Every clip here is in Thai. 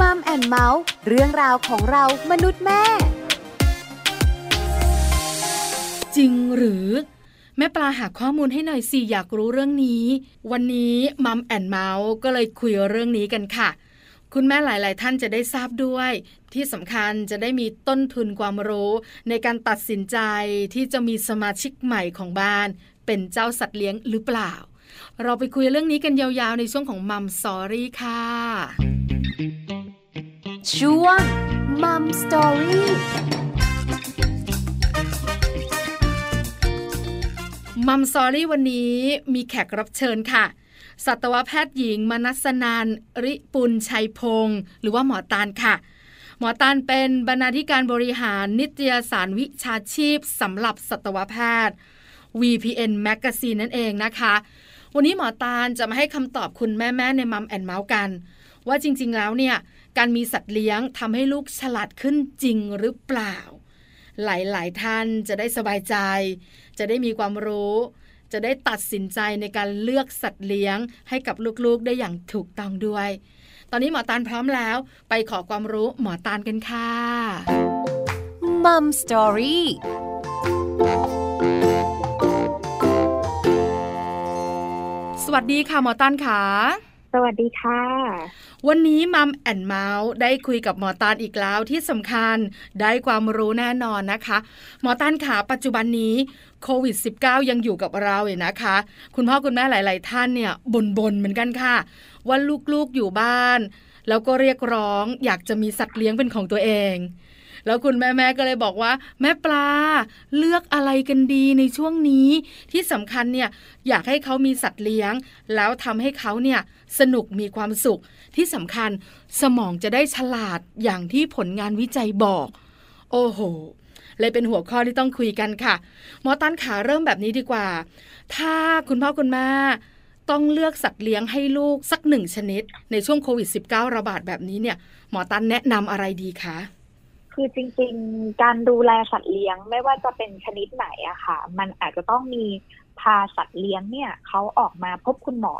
Mum and Mouth เรื่องราวของเรามนุษย์แม่ จริงหรือ แม่ปลาหาข้อมูลให้หน่อยสิอยากรู้เรื่องนี้ วันนี้ Mum and Mouth ก็เลยคุยเรื่องนี้กันค่ะ คุณแม่หลาย ๆ ท่านจะได้ทราบด้วย ที่สำคัญจะได้มีต้นทุนความรู้ ในการตัดสินใจที่จะมีสมาชิกใหม่ของบ้าน เป็นเจ้าสัตว์เลี้ยงหรือเปล่า เราไปคุยเรื่องนี้กันยาว ๆ ในช่วงของ Mum Story ค่ะ ช่วง Mum Story Mum Story วันนี้มีแขกรับเชิญค่ะ สัตวแพทย์หญิง มนัสนานริปุลชัยพงศ์หรือว่าหมอตานค่ะ หมอตานเป็นบรรณาธิการบริหารนิตยสารวิชาชีพสำหรับสัตวแพทย์ VPN Magazine นั่นเองนะคะ วันนี้หมอตาลจะมาให้คำตอบคุณแม่ๆในมัมแอนเมาส์กัน ว่าจริงๆแล้วเนี่ย การมีสัตว์เลี้ยงทำให้ลูกฉลาดขึ้นจริงหรือเปล่า หลายๆ ท่านจะได้สบายใจ จะได้มีความรู้ จะได้ตัดสินใจในการเลือกสัตว์เลี้ยง ให้กับลูกๆได้อย่างถูกต้องด้วย ตอนนี้หมอตาลพร้อมแล้ว ไปขอความรู้หมอตาลกันค่ะมัมสตอรี่สวัสดีค่ะหมอตาลค่ะส วัสดีค่ะ วันนี้มัมแอนเมาส์ได้คุยกับหมอตานอีกแล้วที่สำคัญได้ความรู้แน่นอนนะคะ หมอตานขาปัจจุบันนี้โควิด -19 ยังอยู่กับเราเองนะคะ คุณพ่อคุณแม่หลาย ๆ ท่านเนี่ยบ่นๆเหมือนกันค่ะ ว่าลูกๆอยู่บ้าน แล้วก็เรียกร้องอยากจะมีสัตว์เลี้ยงเป็นของตัวเอง แล้วคุณแม่ๆก็เลยบอกว่า แม่ปลาเลือกอะไรกันดีในช่วงนี้ ที่สำคัญเนี่ยอยากให้เขามีสัตว์เลี้ยง แล้วทำให้เขาเนี่ยสนุกมีความสุขที่สำคัญสมองจะได้ฉลาดอย่างที่ผลงานวิจัยบอก โอ้โหเลยเป็นหัวข้อที่ต้องคุยกันค่ะ หมอตันขาเริ่มแบบนี้ดีกว่า ถ้าคุณพ่อคุณแม่ต้องเลือกสัตว์เลี้ยงให้ลูกสักหนึ่งชนิด ในช่วงโควิด -19 ระบาดแบบนี้เนี่ย หมอตันแนะนำอะไรดีคะ คือจริงๆ การดูแลสัตว์เลี้ยงไม่ว่าจะเป็นชนิดไหนอะค่ะ มันอาจจะต้องมีพาสัตว์เลี้ยงเนี่ยเขาออกมาพบคุณหมอ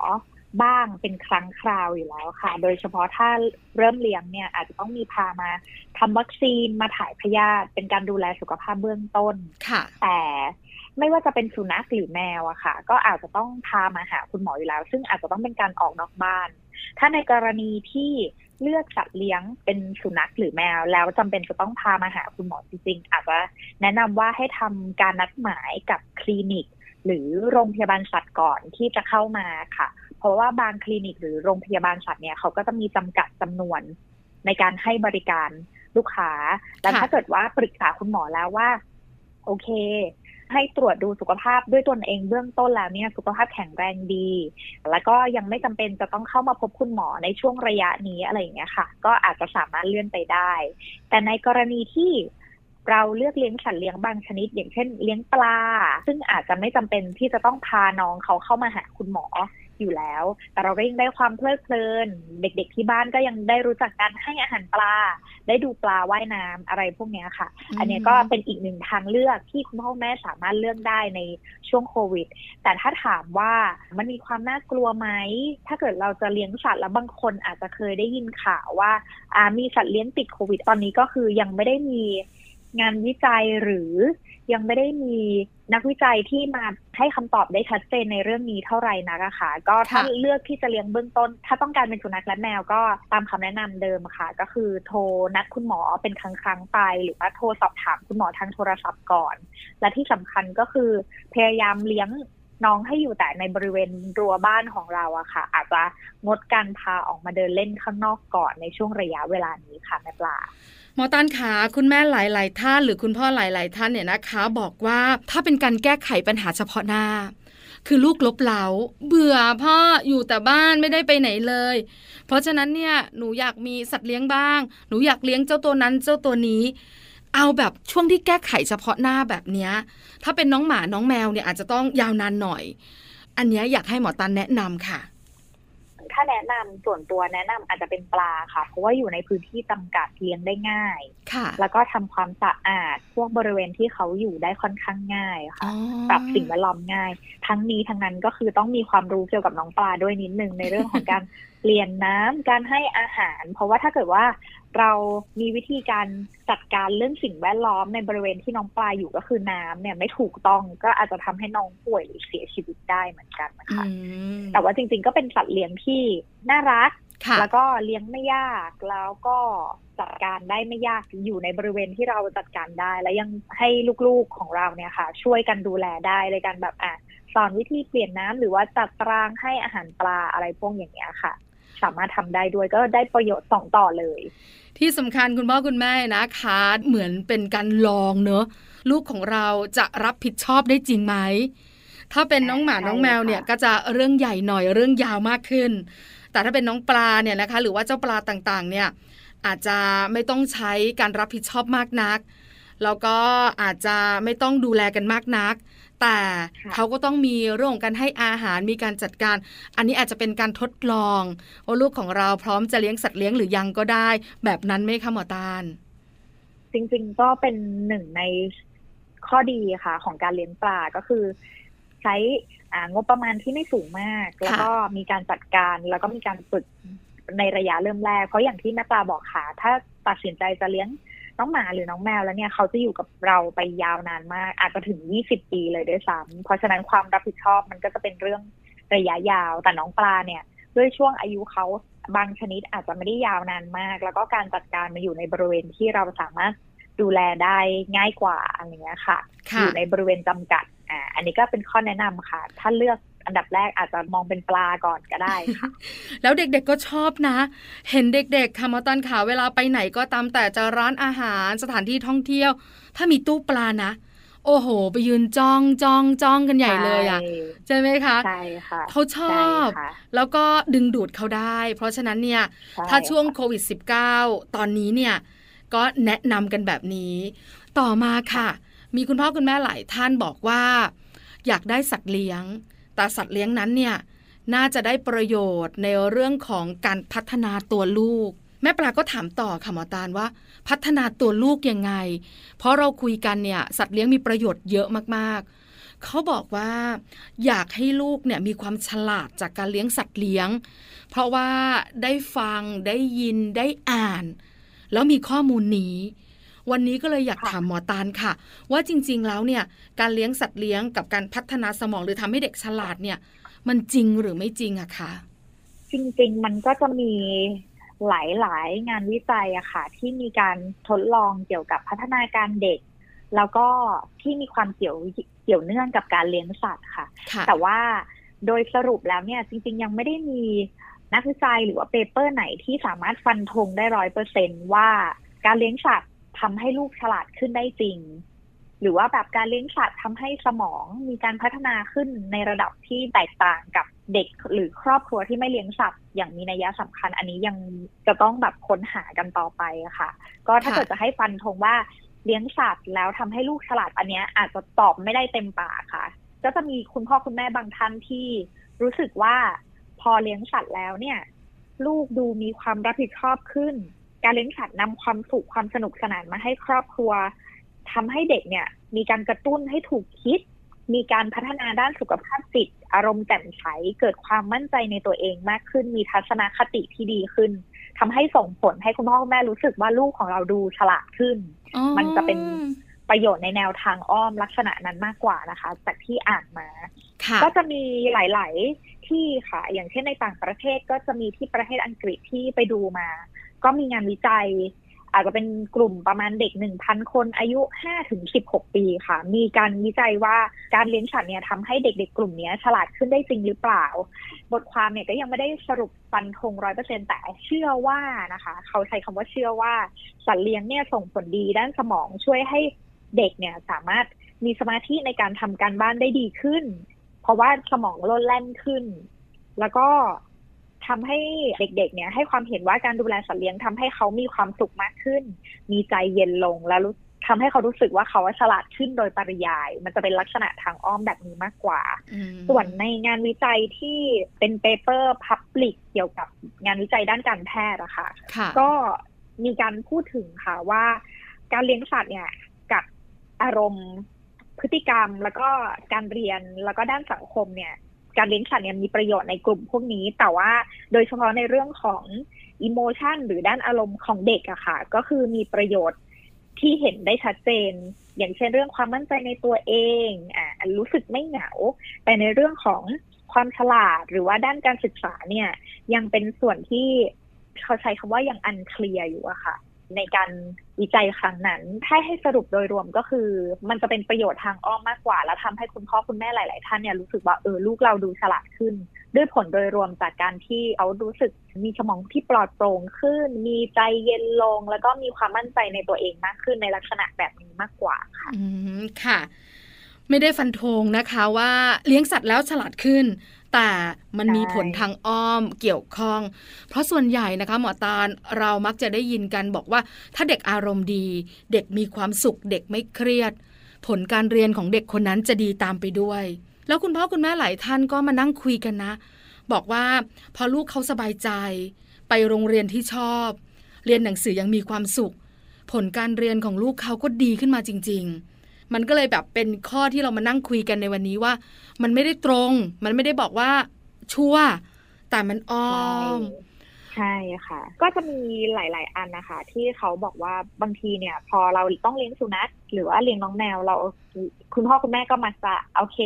บ้างเป็นครั้งคราวอยู่แล้วค่ะ โดยเฉพาะถ้าเริ่มเลี้ยงเนี่ยอาจจะต้องมีพามาทำวัคซีนมาถ่ายพยาธิเป็นการดูแลสุขภาพเบื้องต้นค่ะ แต่ไม่ว่าจะเป็นสุนัขหรือแมวอะค่ะ ก็อาจจะต้องพามาหาคุณหมออยู่แล้ว ซึ่งอาจจะต้องเป็นการออกนอกบ้าน ถ้าในกรณีที่เลือกสัตว์เลี้ยงเป็นสุนัขหรือแมว แล้วจำเป็นจะต้องพามาหาคุณหมอจริงๆอาจจะแนะนำว่าให้ทำการนัดหมายกับคลินิก หรือโรงพยาบาลสัตว์ก่อนที่จะเข้ามาค่ะ เพราะว่าบางคลินิกหรือโรงพยาบาลสัตว์เนี่ยเขาก็จะมีจำกัดจำนวนในการให้บริการลูกค้าแต่ถ้าเกิดว่าปรึกษาคุณหมอแล้วว่า โอเค ให้ตรวจดูสุขภาพด้วยตนเองเบื้องต้นแล้วเนี่ยสุขภาพแข็งแรงดี แล้วก็ยังไม่จำเป็นจะต้องเข้ามาพบคุณหมอในช่วงระยะนี้อะไรอย่างเงี้ยค่ะ ก็อาจจะสามารถเลื่อนไปได้ แต่ในกรณีที่เราเลือกเลี้ยงสัตว์เลี้ยงบางชนิด อย่างเช่นเลี้ยงปลา ซึ่งอาจจะไม่จำเป็นที่จะต้องพาน้องเขาเข้ามาหาคุณหมอ อยู่แล้ว แต่เราก็ยังได้ความเพลิดเพลิน เด็ก ๆ ที่บ้านก็ยังได้รู้จักการให้อาหารปลา ได้ดูปลาว่ายน้ำอะไรพวกนี้ค่ะ อันนี้ก็เป็นอีกหนึ่งทางเลือกที่คุณพ่อแม่สามารถเลือกได้ในช่วงโควิด แต่ถ้าถามว่ามันมีความน่ากลัวไหม ถ้าเกิดเราจะเลี้ยงสัตว์แล้วบางคนอาจจะเคยได้ยินข่าวว่าอ่ามีสัตว์เลี้ยงติดโควิด ตอนนี้ก็คือยังไม่ได้มีงานวิจัยหรือ ยังไม่ได้มีนักวิจัยที่มาให้คำตอบได้ชัดเจนในเรื่องนี้เท่าไหร่นักะค่ะ ก็ถ้าเลือกที่จะเลี้ยงเบื้องต้น ถ้าต้องการเป็นสุนัขและแมวก็ตามคำแนะนำเดิมค่ะ ก็คือโทรนัดคุณหมอเป็นครั้งครั้งไป หรือว่าโทรสอบถามคุณหมอทางโทรศัพท์ก่อน และที่สำคัญก็คือพยายามเลี้ยงน้องให้อยู่แต่ในบริเวณรั้วบ้านของเราอะค่ะ อาจจะงดการพาออกมาเดินเล่นข้างนอกก่อนในช่วงระยะเวลานี้ค่ะแม่ปลา หมอตันขาคุณแม่หลาย ๆ ท่าน หรือคุณพ่อหลาย ๆ ท่านเนี่ยนะคะ บอกว่าถ้าเป็นการแก้ไขปัญหาเฉพาะหน้า คือลูกลบเล้าเบื่อพ่ออยู่แต่บ้านไม่ได้ไปไหนเลย เพราะฉะนั้นเนี่ยหนูอยากมีสัตว์เลี้ยงบ้าง หนูอยากเลี้ยงเจ้าตัวนั้นเจ้าตัวนี้เอาแบบช่วงที่แก้ไขเฉพาะหน้าแบบเนี้ย ถ้าเป็นน้องหมาน้องแมวเนี่ยอาจจะต้องยาวนานหน่อย อันนี้อยากให้หมอตันแนะนำค่ะ ถ้าแนะนำส่วนตัวแนะนำอาจจะเป็นปลาค่ะ เพราะว่าอยู่ในพื้นที่จำกัดเลี้ยงได้ง่าย ค่ะ แล้วก็ทำความสะอาดพวกบริเวณที่เขาอยู่ได้ค่อนข้างง่ายค่ะ ปรับสิ่งแวดล้อมง่าย ทั้งนี้ทั้งนั้นก็คือต้องมีความรู้เกี่ยวกับน้องปลาด้วยนิดนึงในเรื่องของการ ลี่ยนน้ำการให้อาหาร เพราะว่าถ้าเกิดว่าเรามีวิธีการจัดการเรื่องสิ่งแวดล้อมในบริเวณที่น้องปลาอยู่ก็คือน้ำเนี่ยไม่ถูกต้องก็อาจจะทำให้น้องป่วยหรือเสียชีวิตได้เหมือนกันนะคะแต่ว่าจริงๆก็เป็นสัตว์เลี้ยงที่น่ารัก แล้วก็เลี้ยงไม่ยากแล้วก็จัดการได้ไม่ยากอยู่ในบริเวณที่เราจัดการได้ และยังให้ลูกๆของเราเนี่ยค่ะ ช่วยกันดูแลได้เลยการแบบอะสอนวิธีเปลี่ยนน้ำหรือว่าจัดตารางให้อาหารปลาอะไรพวกอย่างเงี้ยค่ะ สามารถทำได้ด้วยก็ได้ประโยชน์สองต่อเลย ที่สำคัญคุณพ่อคุณแม่นะคะ เหมือนเป็นการลองเนอะลูกของเราจะรับผิดชอบได้จริงไหมถ้าเป็นน้องหมาน้องแมวเนี่ยก็จะเรื่องใหญ่หน่อยเรื่องยาวมากขึ้น แต่ถ้าเป็นน้องปลาเนี่ยนะคะ หรือว่าเจ้าปลาต่างๆ เนี่ยอาจจะไม่ต้องใช้การรับผิดชอบมากนัก แล้วก็อาจจะไม่ต้องดูแลกันมากนัก แต่เขาก็ต้องมีเรื่องของการให้อาหารมีการจัดการ อันนี้อาจจะเป็นการทดลองว่าลูกของเราพร้อมจะเลี้ยงสัตว์เลี้ยงหรือยังก็ได้ แบบนั้นไหมคะหมอตาล จริงๆก็เป็นหนึ่งในข้อดีค่ะ ของการเลี้ยงปลาก็คือ ใช้งบประมาณที่ไม่สูงมาก แล้วก็มีการจัดการแล้วก็มีการฝึกในระยะเริ่มแรก เพราะอย่างที่แม่ปลาบอกค่ะ ถ้าตัดสินใจจะเลี้ยง น้องหมาหรือน้องแมวแล้วเนี่ยเขาจะอยู่กับเราไปยาวนานมาก อาจจะถึง 20 ปีเลยด้วยซ้ำเพราะฉะนั้นความรับผิดชอบมันก็จะเป็นเรื่องระยะยาว แต่น้องปลาเนี่ย ด้วยช่วงอายุเขาบางชนิดอาจจะไม่ได้ยาวนานมาก แล้วก็การจัดการมาอยู่ในบริเวณที่เราสามารถดูแลได้ง่ายกว่าอะไรเงี้ยค่ะ อยู่ในบริเวณจำกัดอ่าอันนี้ก็เป็นข้อแนะนำค่ะ ถ้าเลือก อันดับแรกอาจจะมองเป็นปลาก่อนก็ได้ค่ะ แล้วเด็กๆก็ชอบนะ เห็นเด็กๆค่ะมาตอนขาเวลาไปไหนก็ตามแต่จะร้านอาหารสถานที่ท่องเที่ยว ถ้ามีตู้ปลานะ โอ้โห ไปยืนจ้องจ้องจ้องกันใหญ่เลยอะใช่ไหมคะใช่ค่ะเขาชอบ แล้วก็ดึงดูดเขาได้ เพราะฉะนั้นเนี่ย ถ้าช่วงโควิด -19 ตอนนี้เนี่ย ก็แนะนำกันแบบนี้ ต่อมาค่ะ มีคุณพ่อคุณแม่หลายท่านบอกว่า อยากได้สัตว์เลี้ยง แต่สัตว์เลี้ยงนั้นเนี่ยน่าจะได้ประโยชน์ในเรื่องของการพัฒนาตัวลูก แม่ปลาก็ถามต่อค่ะหมอตาลว่า พัฒนาตัวลูกยังไง เพราะเราคุยกันเนี่ยสัตว์เลี้ยงมีประโยชน์เยอะมากๆ เขาบอกว่าอยากให้ลูกเนี่ยมีความฉลาดจากการเลี้ยงสัตว์เลี้ยง เพราะว่าได้ฟังได้ยินได้อ่าน แล้วมีข้อมูลนี้ วันนี้ก็เลยอยากถามหมอตาลค่ะ ว่าจริง ๆ แล้วเนี่ยการเลี้ยงสัตว์เลี้ยงกับการพัฒนาสมองหรือทำให้เด็กฉลาดเนี่ย มันจริงหรือไม่จริงอะคะจริง ๆ มันก็จะมีหลาย ๆ งานวิจัยอะค่ะ ที่มีการทดลองเกี่ยวกับพัฒนาการเด็ก แล้วก็ที่มีความเกี่ยวเกี่ยวเนื่องกับการเลี้ยงสัตว์ค่ะ แต่ว่าโดยสรุปแล้วเนี่ย จริง ๆ ยังไม่ได้มีนักวิจัยหรือว่าเปเปอร์ไหนที่สามารถฟันธงได้ร้อยเปอร์เซนว่าการเลี้ยงสัตว์ ทำให้ลูกฉลาดขึ้นได้จริง หรือว่าแบบการเลี้ยงสัตว์ทำให้สมองมีการพัฒนาขึ้นในระดับที่แตกต่างกับเด็กหรือครอบครัวที่ไม่เลี้ยงสัตว์อย่างมีนัยสำคัญ อันนี้ยังจะต้องแบบค้นหากันต่อไปอะค่ะ ก็ถ้าเกิดจะให้ฟันธงว่าเลี้ยงสัตว์แล้วทำให้ลูกฉลาดอันนี้อาจจะตอบไม่ได้เต็มปากค่ะ ก็จะมีคุณพ่อคุณแม่บางท่านที่รู้สึกว่าพอเลี้ยงสัตว์แล้วเนี่ย ลูกดูมีความรับผิดชอบขึ้น การเลี้ยงสัตว์นำความสุขความสนุกสนานมาให้ครอบครัวทำให้เด็กเนี่ย มีการกระตุ้นให้ถูกคิด มีการพัฒนาด้านสุขภาพจิตอารมณ์แจ่มใสเกิดความมั่นใจในตัวเองมากขึ้น มีทัศนคติที่ดีขึ้นทำให้ส่งผลให้คุณพ่อคุณแม่รู้สึกว่าลูกของเราดูฉลาดขึ้น มันจะเป็นประโยชน์ในแนวทางอ้อมลักษณะนั้นมากกว่านะคะ จากที่อ่านมา ก็จะมีหลาย ๆ ที่ค่ะ อย่างเช่นในต่างประเทศก็จะมีที่ประเทศอังกฤษที่ไปดูมา ก็มีงานวิจัย อาจจะเป็นกลุ่มประมาณเด็กหนึ่งพันคนอายุห้าถึงสิบหกปีค่ะ มีการวิจัยว่าการเลี้ยงสัตว์เนี่ยทำให้เด็กๆกลุ่มนี้ฉลาดขึ้นได้จริงหรือเปล่า บทความเนี่ยก็ยังไม่ได้สรุปฟันธงร้อยเปอร์เซ็นแต่เชื่อว่านะคะ เขาใช้คำว่าเชื่อว่าสัตว์เลี้ยงเนี่ยส่งผลดีด้านสมองช่วยให้เด็กเนี่ยสามารถมีสมาธิในการทำการบ้านได้ดีขึ้น เพราะว่าสมองโลดแล่นขึ้น แล้วก็ ทำให้เด็กๆ เนี่ยให้ความเห็นว่าการดูแลสัตว์เลี้ยงทำให้เขามีความสุขมากขึ้น มีใจเย็นลงแล้วทำให้เขารู้สึกว่าเขาฉลาดขึ้นโดยปริยาย มันจะเป็นลักษณะทางอ้อมแบบนี้มากกว่า ส่วนในงานวิจัยที่เป็น paper public เกี่ยวกับงานวิจัยด้านการแพทย์อะค่ะ ก็มีการพูดถึงค่ะว่า การเลี้ยงสัตว์เนี่ยกับอารมณ์พฤติกรรมแล้วก็การเรียนแล้วก็ด้านสังคมเนี่ย การเลี้ยงสัตว์เนี่ยมีประโยชน์ในกลุ่มพวกนี้ แต่ว่าโดยเฉพาะในเรื่องของ emotion หรือด้านอารมณ์ของเด็กอะค่ะ ก็คือมีประโยชน์ที่เห็นได้ชัดเจน อย่างเช่นเรื่องความมั่นใจในตัวเองอ่ารู้สึกไม่เหงา แต่ในเรื่องของความฉลาดหรือว่าด้านการศึกษาเนี่ย ยังเป็นส่วนที่เขาใช้คำว่ายังอันเคลียร์อยู่อะค่ะ ในการวิจัยครั้งนั้น ถ้าให้สรุปโดยรวมก็คือ มันจะเป็นประโยชน์ทางอ้อมมากกว่า แล้วทำให้คุณพ่อคุณแม่หลาย ๆ ท่านเนี่ยรู้สึกว่าเออลูกเราดูฉลาดขึ้น ด้วยผลโดยรวมจากการที่เขารู้สึกมีสมองที่ปลอดโปร่งขึ้น มีใจเย็นลง แล้วก็มีความมั่นใจในตัวเองมากขึ้นในลักษณะแบบนี้มากกว่าค่ะอืมค่ะ ไม่ได้ฟันธงนะคะว่าเลี้ยงสัตว์แล้วฉลาดขึ้น แต่มันมีผลทางอ้อมเกี่ยวข้อง เพราะส่วนใหญ่นะคะหมอตาลเรามักจะได้ยินกันบอกว่า ถ้าเด็กอารมณ์ดี เด็กมีความสุข เด็กไม่เครียด ผลการเรียนของเด็กคนนั้นจะดีตามไปด้วย แล้วคุณพ่อคุณแม่หลายท่านก็มานั่งคุยกันนะ บอกว่าพอลูกเขาสบายใจ ไปโรงเรียนที่ชอบ เรียนหนังสือยังมีความสุข ผลการเรียนของลูกเขาก็ดีขึ้นมาจริง ๆ มันก็เลยแบบเป็นข้อที่เรามานั่งคุยกันในวันนี้ว่า มันไม่ได้ตรง มันไม่ได้บอกว่าชั่ว แต่มันอ้อมใช่ค่ะ ก็จะมีหลาย ๆ อันนะคะ ที่เขาบอกว่าบางทีเนี่ย พอเราต้องเลี้ยงสุนัขหรือว่าเลี้ยงน้องแมวเรา คุณพ่อคุณแม่ก็มาจะโอเค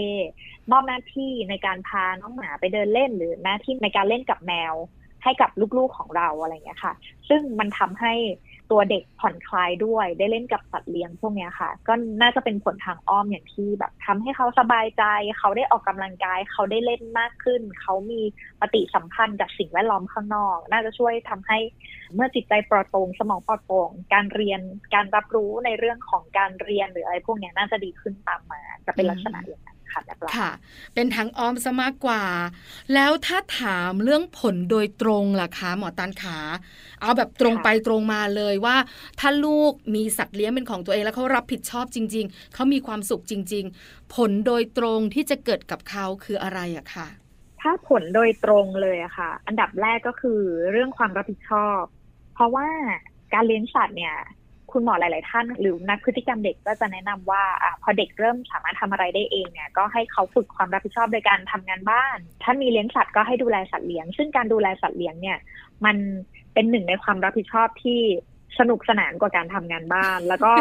มอบหน้าที่ในการพาน้องหมาไปเดินเล่น หรือหน้าที่ในการเล่นกับแมว ให้กับลูก ๆ ของเราอะไรอย่างเงี้ยค่ะ ซึ่งมันทำให้ ตัวเด็กผ่อนคลายด้วย ได้เล่นกับสัตว์เลี้ยงพวกนี้ค่ะ ก็น่าจะเป็นผลทางอ้อมอย่างที่แบบทำให้เขาสบายใจ เขาได้ออกกำลังกาย เขาได้เล่นมากขึ้น เขามีปฏิสัมพันธ์กับสิ่งแวดล้อมข้างนอก น่าจะช่วยทำให้เมื่อจิตใจปลอดโปร่งสมองปลอดโปร่งการเรียนการรับรู้ในเรื่องของการเรียนหรืออะไรพวกนี้น่าจะดีขึ้นตามมาจะเป็นลักษณะอย่างนั้น ค่ะแบบเราค่ะ เป็นทางอ้อมซะมากกว่า แล้วถ้าถามเรื่องผลโดยตรงล่ะคะหมอตันขา เอาแบบตรงไปตรงมาเลยว่า ถ้าลูกมีสัตว์เลี้ยงเป็นของตัวเองแล้วเขารับผิดชอบจริง ๆเขามีความสุขจริง ๆ ผลโดยตรงที่จะเกิดกับเขาคืออะไรอะค่ะ ถ้าผลโดยตรงเลยอะค่ะ อันดับแรกก็คือเรื่องความรับผิดชอบ เพราะว่าการเลี้ยงสัตว์เนี่ย คุณหมอหลาย ๆ ท่าน หรือนักพฤติกรรมเด็กก็จะแนะนำว่าอพอเด็กเริ่มสามารถทำอะไรได้เองเนี่ยก็ให้เขาฝึกความรับผิดชอบโดยการทำงานบ้าน ถ้ามีเลี้ยงสัตว์ก็ให้ดูแลสัตว์เลี้ยง ซึ่งการดูแลสัตว์เลี้ยงเนี่ย มันเป็นหนึ่งในความรับผิดชอบที่สนุกสนานกว่าการทำงานบ้าน แล้วก็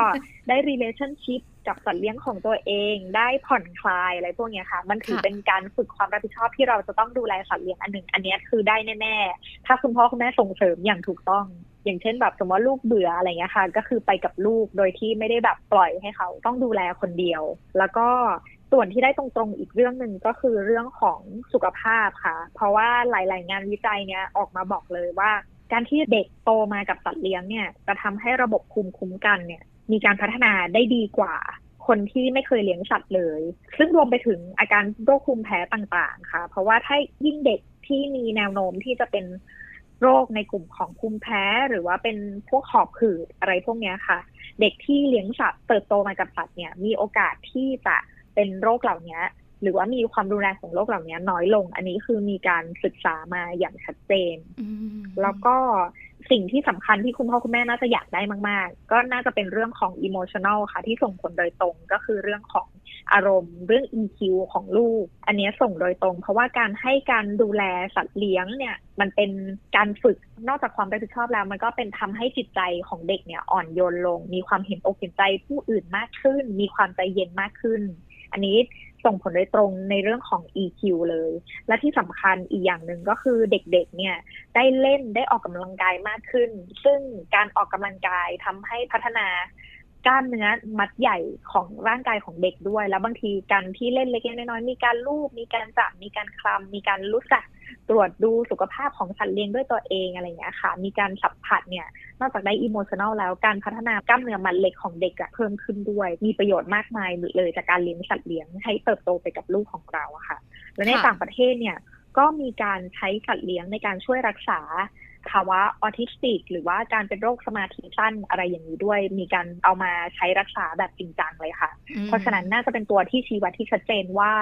ได้ relationship กับสัตว์เลี้ยงของตัวเอง ได้ผ่อนคลายอะไรพวกนี้ค่ะ มันถือเป็นการฝึกความรับผิดชอบที่เราจะต้องดูแลสัตว์เลี้ยงอันหนึ่ง อันนี้คือได้แน่ ๆ ถ้าคุณพ่อคุณแม่ส่งเสริมอย่างถูกต้อง อย่างเช่นแบบสมมติว่าลูกเบื่ออะไรเงี้ยค่ะ ก็คือไปกับลูกโดยที่ไม่ได้แบบปล่อยให้เขาต้องดูแลคนเดียว แล้วก็ส่วนที่ได้ตรงๆอีกเรื่องหนึ่งก็คือเรื่องของสุขภาพค่ะ เพราะว่าหลาย ๆ งานวิจัยเนี้ยออกมาบอกเลยว่า การที่เด็กโตมากับสัตว์เลี้ยงเนี่ยจะทำให้ระบบภูมิคุ้มกันเนี่ย มีการพัฒนาได้ดีกว่าคนที่ไม่เคยเลี้ยงสัตว์เลย ซึ่งรวมไปถึงอาการโรคภูมิแพ้ต่างๆ ค่ะ เพราะว่าถ้ายิ่งเด็กที่มีแนวโน้มที่จะเป็น โรคในกลุ่มของภูมิแพ้หรือว่าเป็นพวกหอบหืดอะไรพวกเนี้ยค่ะ เด็กที่เลี้ยงสัตว์เติบโตมากับสัตว์เนี่ยมีโอกาสที่จะเป็นโรคเหล่านี้หรือว่ามีความรุนแรงของโรคเหล่านี้น้อยลง อันนี้คือมีการศึกษามาอย่างชัดเจนอืมแล้วก็ สิ่งที่สำคัญที่คุณพ่อคุณแม่น่าจะอยากได้มาก ๆ ก็น่าจะเป็นเรื่องของ emotional ค่ะ ที่ส่งผลโดยตรงก็คือเรื่องของอารมณ์ เรื่อง EQ ของลูก อันนี้ส่งโดยตรง เพราะว่าการให้การดูแลสัตว์เลี้ยงเนี่ย มันเป็นการฝึกนอกจากความรับผิดชอบแล้ว มันก็เป็นทำให้จิตใจของเด็กเนี่ยอ่อนโยนลง มีความเห็นอกเห็นใจผู้อื่นมากขึ้น มีความใจเย็นมากขึ้น อันนี้ส่งผลโดยตรงในเรื่องของ EQ เลย และที่สำคัญอีกอย่างหนึ่งก็คือเด็กๆ เนี่ยได้เล่นได้ออกกำลังกายมากขึ้น ซึ่งการออกกำลังกายทำให้พัฒนากล้ามเนื้อมัดใหญ่ของร่างกายของเด็กด้วย แล้วบางทีการที่เล่นเล็กๆน้อยๆมีการลูบมีการจับมีการคลำมีการรู้จัก ตรวจดูสุขภาพของสัตว์เลี้ยงด้วยตัวเองอะไรอย่างเงี้ยค่ะ มีการสัมผัสเนี่ย นอกจากได้อิโมชัน a ลแล้วการพัฒนากล้ามเนื้อมัดเล็กของเด็กอะเพิ่มขึ้นด้วย มีประโยชน์มากมายเลยจากการเลี้ยงสัตว์เลี้ยงให้เติบโตไปกับลูกของเราอะค่ะ และในต่างประเทศเนี่ย ก็มีการใช้สัตว์เลี้ยงในการช่วยรักษาภาวะออทิสติก หรือว่าการเป็นโรคสมาธิสั้นอะไรอย่างนี้ด้วย มีการเอามาใช้รักษาแบบจริงจังเลยค่ะอืมเพราะฉะนั้นน่าจะเป็นตัวที่ชี้วัดที่ชัดเจนว่า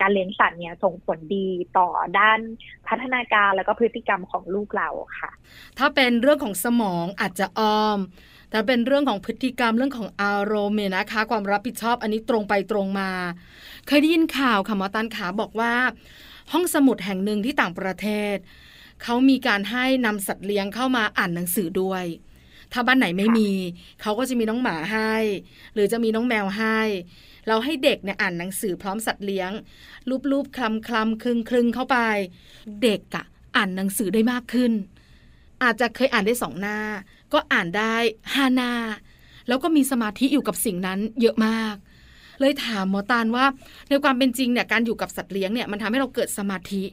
การเลี้ยงสัตว์เนี่ยส่งผลดีต่อด้านพัฒนาการแล้วก็พฤติกรรมของลูกเราค่ะ ถ้าเป็นเรื่องของสมองอาจจะอ้อม แต่เป็นเรื่องของพฤติกรรมเรื่องของอารมณ์เนี่ยนะคะ ความรับผิดชอบอันนี้ตรงไปตรงมา เคยได้ยินข่าวค่ะหมอตันขาบอกว่า ห้องสมุดแห่งหนึ่งที่ต่างประเทศ เขามีการให้นำสัตว์เลี้ยงเข้ามาอ่านหนังสือด้วย ถ้าบ้านไหนไม่มี เขาก็จะมีน้องหมาให้ หรือจะมีน้องแมวให้ เราให้เด็กเนี่ยอ่านหนังสือพร้อมสัตว์เลี้ยง รูปๆคลำคลำคลึงคลึงเข้าไป เด็กอะอ่านหนังสือได้มากขึ้น อาจจะเคยอ่านได้สองหน้า ก็อ่านได้ห้าหน้าแล้วก็มีสมาธิอยู่กับสิ่งนั้นเยอะมาก เลยถามหมอตาลว่า ในความเป็นจริงเนี่ยการอยู่กับสัตว์เลี้ยงเนี่ยมันทำให้เราเกิดสมาธิ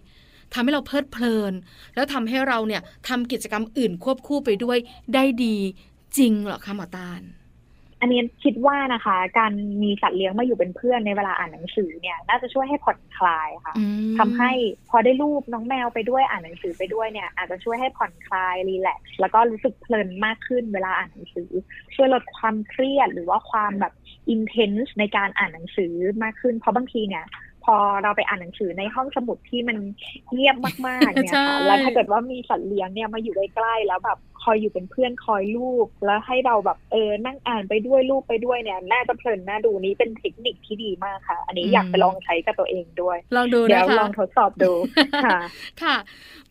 ทำให้เราเพลิดเพลิน แล้วทำให้เราเนี่ยทำกิจกรรมอื่นควบคู่ไปด้วยได้ดีจริงเหรอคะหมอตาลอันนี้คิดว่านะคะ การมีสัตว์เลี้ยงมาอยู่เป็นเพื่อนในเวลาอ่านหนังสือเนี่ย น่าจะช่วยให้ผ่อนคลายค่ะอืมทำให้พอได้รูปน้องแมวไปด้วยอ่านหนังสือไปด้วยเนี่ย อาจจะช่วยให้ผ่อนคลายรีแลกซ์แล้วก็รู้สึกเพลินมากขึ้นเวลาอ่านหนังสือ ช่วยลดความเครียดหรือว่าความแบบ อินเทนส์ในการอ่านหนังสือมากขึ้น เพราะบางทีเนี่ย พอเราไปอ่านหนังสือในห้องสมุดที่มันเงียบมากๆเนี่ยใช่ค่ะแล้วถ้าเกิดว่ามีสัตว์เลี้ยงเนี่ยมาอยู่ใกล้ๆแล้วแบบคอยอยู่เป็นเพื่อนคอยลูก แล้วให้เราแบบเออนั่งอ่านไปด้วยลูกไปด้วยเนี่ย น่าจะเพลินน่าดูนี้เป็นเทคนิคที่ดีมากค่ะ อันนี้อยากไปลองใช้กับตัวเองด้วย ลองดูเดี๋ยนะวคะลองทดสอบดูค่ะ ค่ะ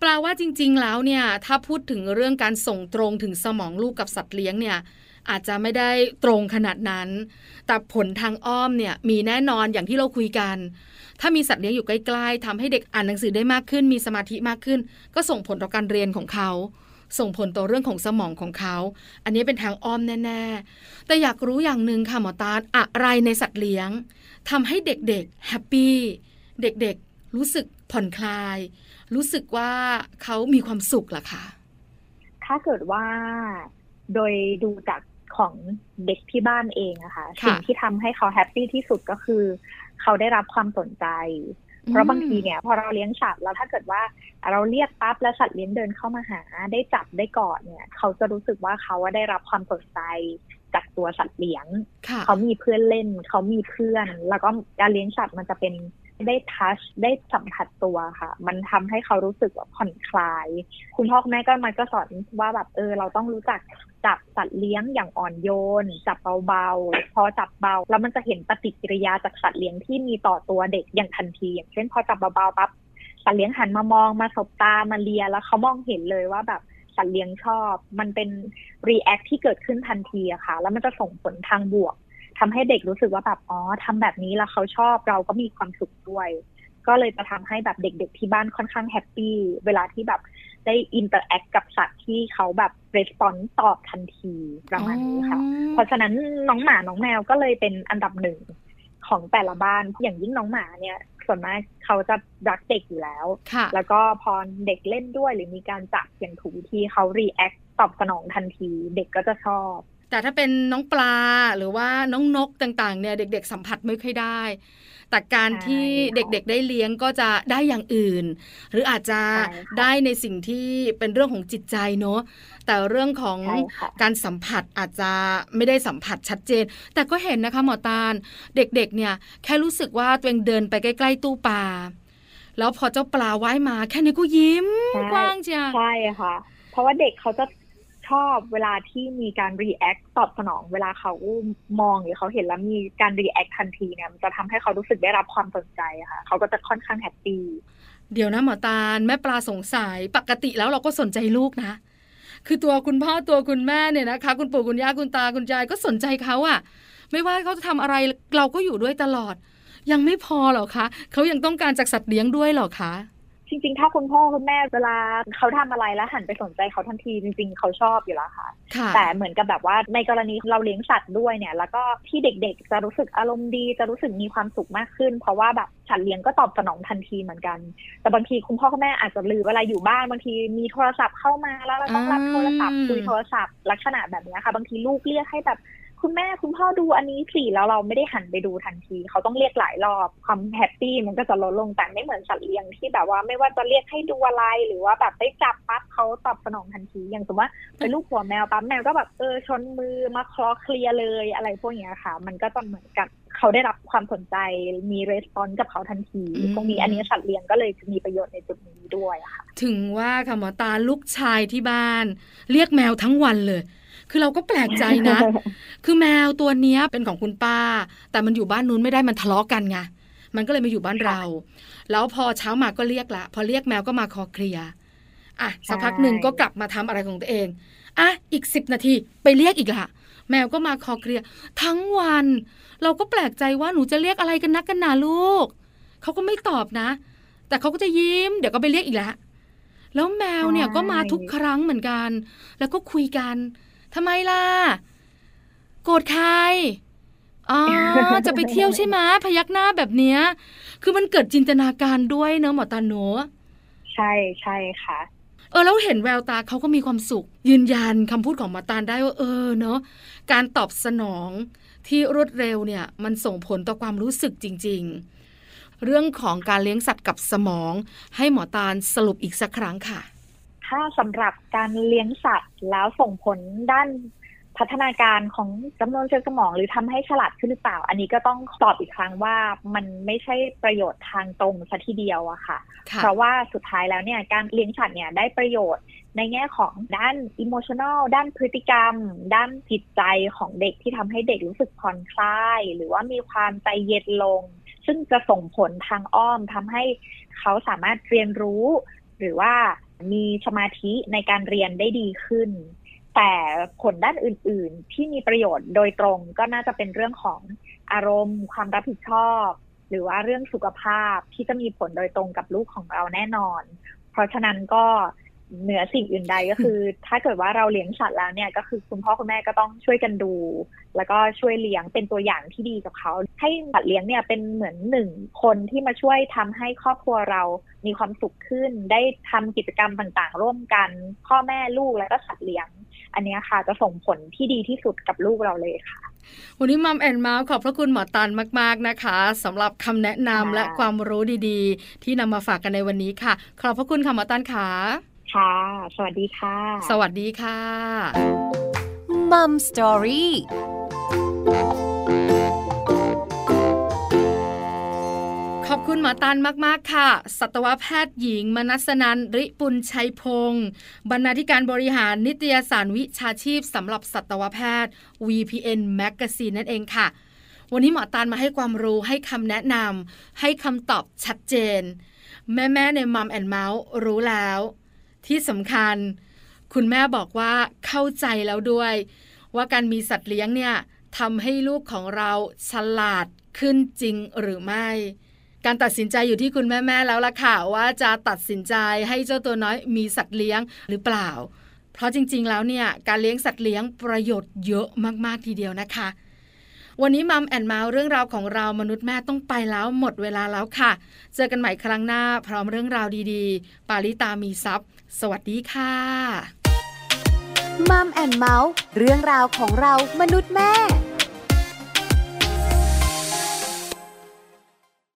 แปลว่าจริง ๆ แล้วเนี่ย ถ้าพูดถึงเรื่องการส่งตรงถึงสมองลูกกับสัตว์เลี้ยงเนี่ย อาจจะไม่ได้ตรงขนาดนั้น แต่ผลทางอ้อมเนี่ยมีแน่นอนอย่างที่เราคุยกัน ถ้ามีสัตว์เลี้ยงอยู่ใกล้ๆทำให้เด็กอ่านหนังสือได้มากขึ้น มีสมาธิมากขึ้น ก็ส่งผลต่อการเรียนของเขาส่งผลต่อเรื่องของสมองของเขา อันนี้เป็นทางอ้อมแน่ ๆ แต่อยากรู้อย่างหนึ่งค่ะหมอตาอะไรในสัตว์เลี้ยงทำให้เด็กๆแฮปปี้ เด็กๆรู้สึกผ่อนคลาย รู้สึกว่าเขามีความสุขล่ะคะ ถ้าเกิดว่าโดยดูจาก ของเด็กที่บ้านเองอะค่ะค่ะสิ่งที่ทำให้เขาแฮปปี้ที่สุดก็คือ เขาได้รับความสนใจ เพราะบางทีเนี่ย พอเราเลี้ยงสัตว์แล้วถ้าเกิดว่าเราเรียกปั๊บแล้วสัตว์เลี้ยงเดินเข้ามาหา ได้จับได้กอดเนี่ย เขาจะรู้สึกว่าเขาว่าได้รับความสนใจจากตัวสัตว์เลี้ยงค่ะเขามีเพื่อนเล่น เขามีเพื่อน แล้วก็การเลี้ยงสัตว์มันจะเป็น ได้ทัชได้สัมผัสตัวค่ะ มันทำให้เขารู้สึกแบบผ่อนคลาย คุณพ่อคุณแม่ก็มันก็สอนว่าแบบเออ เราต้องรู้จักจับสัตว์เลี้ยงอย่างอ่อนโยน จับเบาๆ พอจับเบา แล้วมันจะเห็นปฏิกิริยาจากสัตว์เลี้ยงที่มีต่อตัวเด็กอย่างทันที อย่างเช่น พอจับเบาๆปั๊บสัตว์เลี้ยงหันมามองมาสบตามาเลียแล้วเขามองเห็นเลยว่าแบบสัตว์เลี้ยงชอบ มันเป็น react ที่เกิดขึ้นทันทีอะค่ะ แล้วมันจะส่งผลทางบวก ทำให้เด็กรู้สึกว่าแบบอ๋อทำแบบนี้แล้วเขาชอบเราก็มีความสุขด้วย ก็เลยจะทำให้แบบเด็กๆที่บ้านค่อนข้าง happy เวลาที่แบบได้ interact กับสัตว์ที่เขาแบบ response ตอบทันทีประมาณนี้ค่ะ เพราะฉะนั้นน้องหมาน้องแมวก็เลยเป็นอันดับหนึ่งของแต่ละบ้านอย่างยิ่งน้องหมาเนี่ย ส่วนมากเขาจะรักเด็กอยู่แล้วค่ะแล้วก็พอเด็กเล่นด้วยหรือมีการจับอย่างถูกวิธีเขารีแอคตอบสนองทันที เด็กก็จะชอบ แต่ถ้าเป็นน้องปลาหรือว่าน้องนกต่างๆ เนี่ยเด็ก ๆ สัมผัสไม่ค่อยได้ แต่การใช่ที่ค่ะเด็กๆ ได้เลี้ยงก็จะได้อย่างอื่น หรืออาจจะใช่ค่ะได้ในสิ่งที่เป็นเรื่องของจิตใจเนอะแต่เรื่องของใช่ค่ะการสัมผัสอาจจะไม่ได้สัมผัสชัดเจน แต่ก็เห็นนะคะหมอตาล เด็กๆ เนี่ย แค่รู้สึกว่าตัวเองเดินไปใกล้ ๆ ตู้ปลาแล้วพอเจ้าปลาว่ายมา แค่นี้ก็ยิ้มซะกว้างเชียวใช่ค่ะ เพราะว่าเด็กเขาจะ ชอบเวลาที่มีการ react ตอบสนอง เวลาเขามองหรือเขาเห็นแล้วมีการ react ทันทีเนี่ยมันจะทำให้เขารู้สึกได้รับความสนใจอะค่ะ เขาก็จะค่อนข้าง happy เดี๋ยวนะหมอตาลแม่ปลาสงสัยปกติแล้วเราก็สนใจลูกนะ คือตัวคุณพ่อตัวคุณแม่เนี่ยนะคะ คุณปู่คุณย่าคุณตาคุณยายก็สนใจเขาอะไม่ว่าเขาจะทำอะไรเราก็อยู่ด้วยตลอด ยังไม่พอหรอคะเขายังต้องการจากสัตว์เลี้ยงด้วยหรอคะ จริง ๆ ถ้าคุณพ่อคุณแม่เวลาเขาทำอะไรแล้วหันไปสนใจเขาทันทีจริง ๆ เขาชอบอยู่แล้วค่ะค่ะ แต่เหมือนกับแบบว่าในกรณีเราเลี้ยงสัตว์ด้วยเนี่ย แล้วก็ที่เด็กๆ จะรู้สึกอารมณ์ดีจะรู้สึกมีความสุขมากขึ้น เพราะว่าแบบสัตว์เลี้ยงก็ตอบสนองทันทีเหมือนกัน แต่บางทีคุณพ่อคุณแม่อาจจะลืมเวลาอยู่บ้านบางทีมีโทรศัพท์เข้ามาแล้วเราต้องรับโทรศัพท์คุยโทรศัพท์ลักษณะแบบนี้ค่ะ บางทีลูกเรียกให้แบบ คุณแม่คุณพ่อดูอันนี้สิแล้วเราไม่ได้หันไปดูทันที เขาต้องเรียกหลายรอบความ happy มันก็จะลดลงแต่ไม่เหมือนสัตว์เลี้ยงที่แบบว่าไม่ว่าจะเรียกให้ดูอะไรหรือว่าแบบได้จับปั๊บเขาตอบสนองทันที อย่างสมมติว่าเป็นลูบหัวแมวปั๊บแมวก็แบบเออชนมือมาคลอเคลียร์เลยอะไรพวกเนี้ยค่ะ มันก็จะเหมือนกับเขาได้รับความสนใจมีรีสปอนส์กับเขาทันทีอืมตรงนี้อันนี้สัตว์เลี้ยงก็เลยมีประโยชน์ในจุดนี้ด้วยค่ะ ถึงว่าค่ะหมอตาลูกชายที่บ้าน เรียกแมวทั้งวันเลย คือเราก็แปลกใจนะ คือแมวตัวเนี้ยเป็นของคุณป้า แต่มันอยู่บ้านนู้นไม่ได้มันทะเลาะกันไงมันก็เลยมาอยู่บ้านเรา แล้วพอเช้ามาก็เรียกละ พอเรียกแมวก็มาคอเคลียร์อะสักพักหนึ่งก็กลับมาทำอะไรของตัวเองอะอีกสิบนาทีไปเรียกอีกละแมวก็มาคอเคลียร์ทั้งวัน เราก็แปลกใจว่าหนูจะเรียกอะไรกันนักกันหนาลูกเขาก็ไม่ตอบนะ แต่เขาก็จะยิ้ม เดี๋ยวก็ไปเรียกอีกแล้วแล้วแมวเนี่ยก็มาทุกครั้งเหมือนกัน แล้วก็คุยกัน ทำไมล่ะ โกรธใครอ๋อจะไปเที่ยวใช่ไหมพยักหน้าแบบเนี้ย คือมันเกิดจินตนาการด้วยเนอะหมอตาโนใช่ใช่ค่ะ เออแล้วเห็นแววตาเขาก็มีความสุข ยืนยันคำพูดของหมอตาได้ว่าเออเนอะการตอบสนองที่รวดเร็วเนี่ย มันส่งผลต่อความรู้สึกจริง ๆ เรื่องของการเลี้ยงสัตว์กับสมอง ให้หมอตาลสรุปอีกสักครั้งค่ะ ถ้าสำหรับการเลี้ยงสัตว์ แล้วส่งผลด้านพัฒนาการของจำนวนเซลล์สมอง หรือทำให้ฉลาดขึ้นหรือเปล่า อันนี้ก็ต้องตอบอีกครั้งว่ามันไม่ใช่ประโยชน์ทางตรงซะทีเดียวอะค่ะ เพราะว่าสุดท้ายแล้วเนี่ยการเลี้ยงสัตว์เนี่ยได้ประโยชน์ในแง่ของด้าน emotional ด้านพฤติกรรม ด้านจิตใจของเด็กที่ทำให้เด็กรู้สึกผ่อนคลาย หรือว่ามีความใจเย็นลง ซึ่งจะส่งผลทางอ้อมทำให้เขาสามารถเรียนรู้ หรือว่า มีสมาธิในการเรียนได้ดีขึ้น แต่ผลด้านอื่น ๆ ที่มีประโยชน์โดยตรงก็น่าจะเป็นเรื่องของอารมณ์ ความรับผิดชอบ หรือว่าเรื่องสุขภาพที่จะมีผลโดยตรงกับลูกของเราแน่นอน เพราะฉะนั้นก็ เหนือสิ่งอื่นใดก็คือ ถ้าเกิดว่าเราเลี้ยงสัตว์แล้วเนี่ยก็คือคุณพ่อคุณแม่ก็ต้องช่วยกันดู แล้วก็ช่วยเลี้ยงเป็นตัวอย่างที่ดีกับเขา ให้สัตว์เลี้ยงเนี่ยเป็นเหมือนหนึ่งคนที่มาช่วยทำให้ครอบครัวเรามีความสุขขึ้น ได้ทำกิจกรรมต่างๆ ร่วมกัน พ่อแม่ลูกแล้วก็สัตว์เลี้ยง อันนี้ค่ะจะส่งผลที่ดีที่สุดกับลูกเราเลยค่ะวันนี้มัมแอนมาขอบพระคุณหมอตันมาก ๆ นะคะสำหรับคำแนะนำและความรู้ดีๆ ที่นำมาฝากกันในวันนี้ค่ะ ขอบพระคุณค่ะหมอตันค่ะ ค่ะ สวัสดีค่ะ สวัสดีค่ะมัมสตอรี่ขอบคุณหมอตันมาก ๆ ค่ะ สัตวแพทย์หญิง มนัสนันริปุลชัยพงศ์บรรณาธิการบริหารนิตยสารวิชาชีพสำหรับสัตวแพทย์ VPN Magazine นั่นเองค่ะ วันนี้หมอตันมาให้ความรู้ให้คำแนะนำให้คำตอบชัดเจน แม่ ๆ ในมัมแอนเมาส์รู้แล้ว ที่สำคัญ คุณแม่บอกว่าเข้าใจแล้วด้วย ว่าการมีสัตว์เลี้ยงเนี่ยทำให้ลูกของเราฉลาดขึ้นจริงหรือไม่ การตัดสินใจอยู่ที่คุณแม่ๆแล้วล่ะค่ะว่าจะตัดสินใจให้เจ้าตัวน้อยมีสัตว์เลี้ยงหรือเปล่า เพราะจริงๆแล้วเนี่ยการเลี้ยงสัตว์เลี้ยงประโยชน์เยอะมากๆทีเดียวนะคะ วันนี้ Mom and Mouth เรื่องราวของเรามนุษย์แม่ต้องไปแล้วหมดเวลาแล้วค่ะ เจอกันใหม่ครั้งหน้าพร้อมเรื่องราวดีๆ ปาลิตามีทรัพย์สวัสดีค่ะ Mom and Mouth เรื่องราวของเรามนุษย์แม่